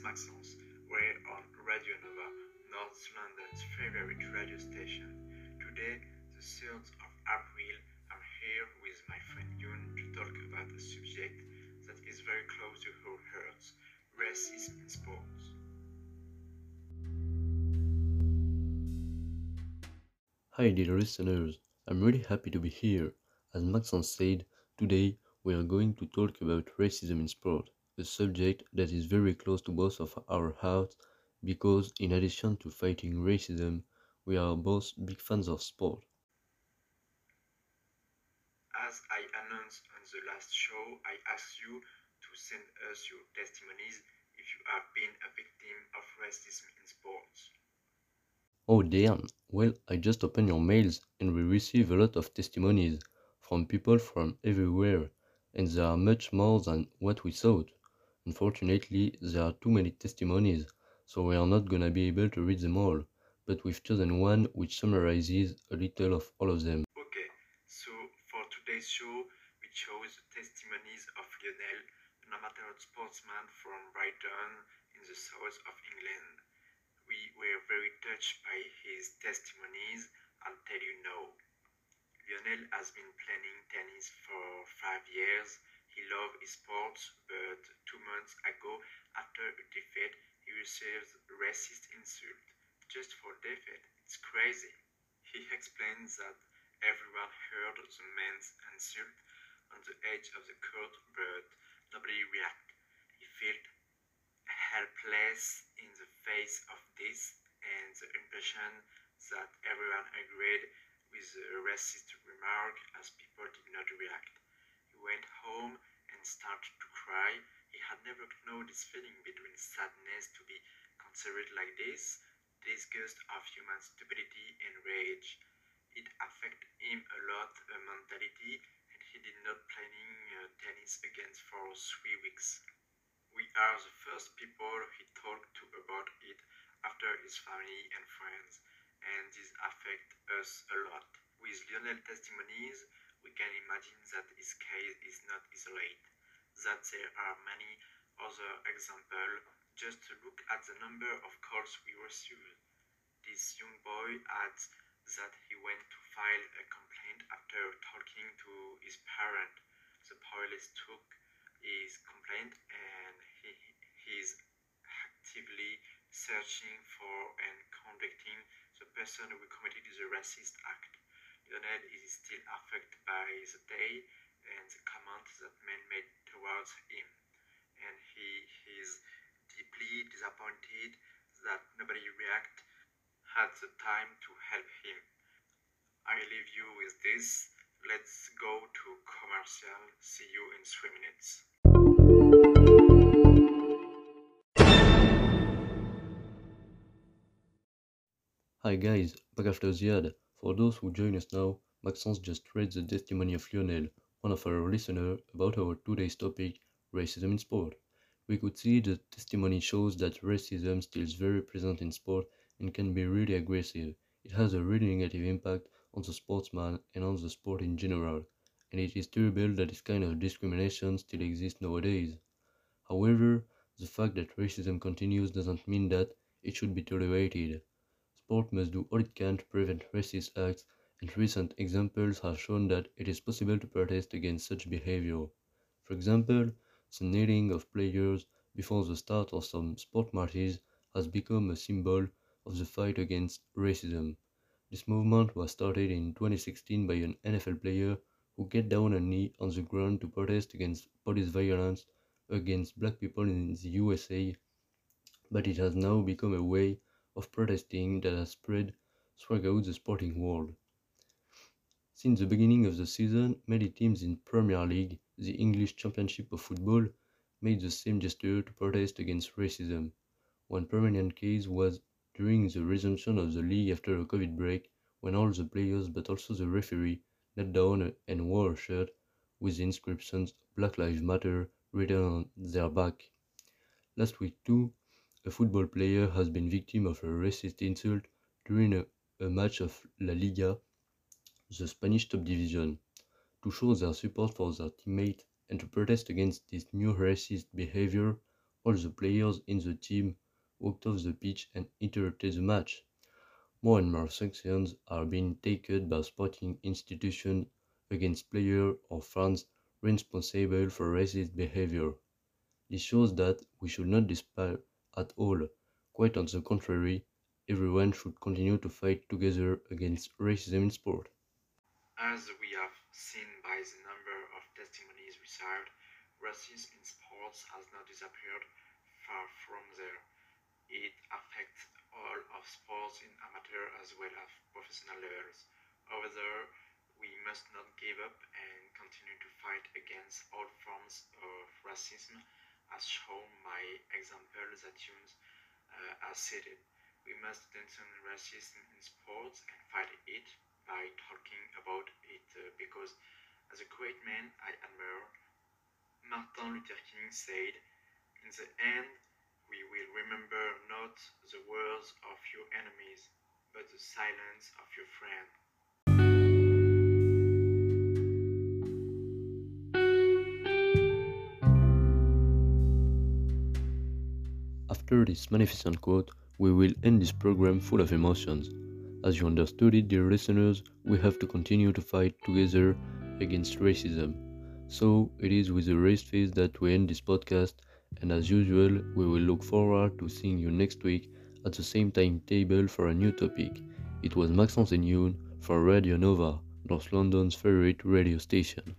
This Maximals were on Radio Nova, North London's favorite radio station. Today, the 3rd of April, I'm here with my friend Yun to talk about a subject that is very close to her hearts racism in sports. Hi, dear listeners, I'm really happy to be here. As Maxence said, today we are going to talk about racism in sport a subject that is very close to both of our hearts because in addition to fighting racism, we are both big fans of sport. As I announced on the last show, I asked you to send us your testimonies if you have been a victim of racism in sports. Oh damn, well I just opened your mails and we receive a lot of testimonies from people from everywhere and there are much more than what we thought. Unfortunately, there are too many testimonies so we are not gonna be able to read them all, but we've chosen one which summarizes a little of all of them. Okay, so for today's show, we chose the testimonies of Lionel, an amateur sportsman from Brighton in the south of England. We were very touched by his testimonies. I'll tell you now. Lionel has been playing tennis for five years. He loves his sports, but two months ago, after a defeat, he received racist insult just for defeat. It's crazy. He explains that everyone heard the man's insult on the edge of the court, but nobody reacted. He felt helpless in the face of this and the impression that everyone agreed with the racist remark as people did not react. Went home and started to cry he had never known this feeling between sadness to be considered like this, disgust of human stupidity and rage. It affected him a lot uh, mentality and he did not playing uh, tennis again for three weeks. We are the first people he talked to about it after his family and friends and this affects us a lot. With Lionel testimonies, we can imagine that his case is not isolated that there are many other examples. Just look at the number of calls we received. This young boy adds that he went to file a complaint after talking to his parent. The police took his complaint and he, he is actively searching for and convicting the person who committed the racist act. Lionel is still affected by the day and the comments that men made towards him. And he is deeply disappointed that nobody reacted had the time to help him. I leave you with this. Let's go to commercial. See you in three minutes. Hi guys, back after the ad. For those who join us now, Maxence just read the testimony of Lionel, one of our listeners about our today's topic, racism in sport. We could see the testimony shows that racism still is very present in sport and can be really aggressive. It has a really negative impact on the sportsman and on the sport in general, and it is terrible that this kind of discrimination still exists nowadays. However, the fact that racism continues doesn't mean that it should be tolerated. Sport must do all it can to prevent racist acts and recent examples have shown that it is possible to protest against such behavior. For example, the kneeling of players before the start of some sport matches has become a symbol of the fight against racism. This movement was started in 2016 by an NFL player who get down a knee on the ground to protest against police violence against black people in the USA, but it has now become a way of protesting that has spread throughout the sporting world. Since the beginning of the season, many teams in Premier League, the English Championship of Football, made the same gesture to protest against racism. One prominent case was during the resumption of the league after a COVID break, when all the players but also the referee knelt down and wore a shirt with the inscriptions Black Lives Matter written on their back. Last week too, a football player has been victim of a racist insult during a, a match of La Liga the Spanish top division, to show their support for their teammate and to protest against this new racist behavior, all the players in the team walked off the pitch and interrupted the match. More and more sanctions are being taken by sporting institutions against players or fans responsible for racist behavior. This shows that we should not despair at all. Quite on the contrary, everyone should continue to fight together against racism in sport. As we have seen by the number of testimonies received, racism in sports has not disappeared, far from there. It affects all of sports in amateur as well as professional levels. However, we must not give up and continue to fight against all forms of racism as shown by example that Jones uh, has stated. We must identify racism in sports and fight it by talking about it uh, because as a great man I admire, Martin Luther King said, in the end, we will remember not the words of your enemies, but the silence of your friend. After this magnificent quote, we will end this program full of emotions. As you understood it, dear listeners, we have to continue to fight together against racism. So, it is with a raised face that we end this podcast, and as usual, we will look forward to seeing you next week at the same timetable for a new topic. It was Maxence Youn for Radio Nova, North London's favorite radio station.